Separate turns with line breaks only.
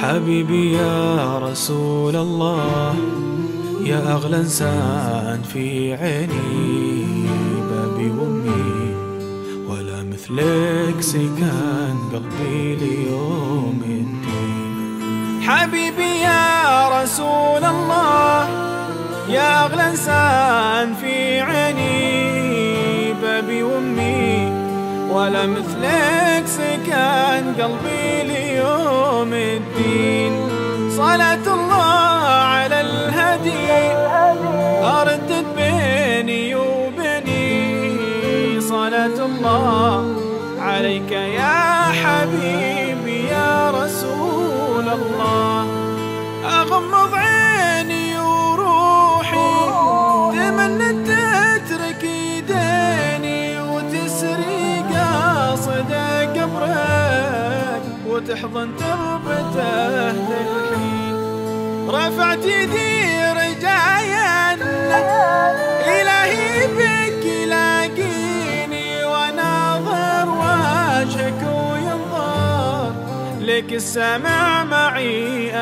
حبيبي يا رسول الله يا أغلى إنسان في عيني بابي وأمي ولا مثلك سكن قلبي ليوم الدين. حبيبي يا رسول الله يا أغلى إنسان في عيني ولا مثلك سكن قلبي ليوم الدين. صلاة الله على الهدي أردت بيني وبيني. صلاة الله عليك يا حبيبي يا رسول الله. أغمض عيني وتحضن تربته للحين رفعت يدي رجايا إلهي بك لاقيني وناظر وجهك وينظر لك السمع معي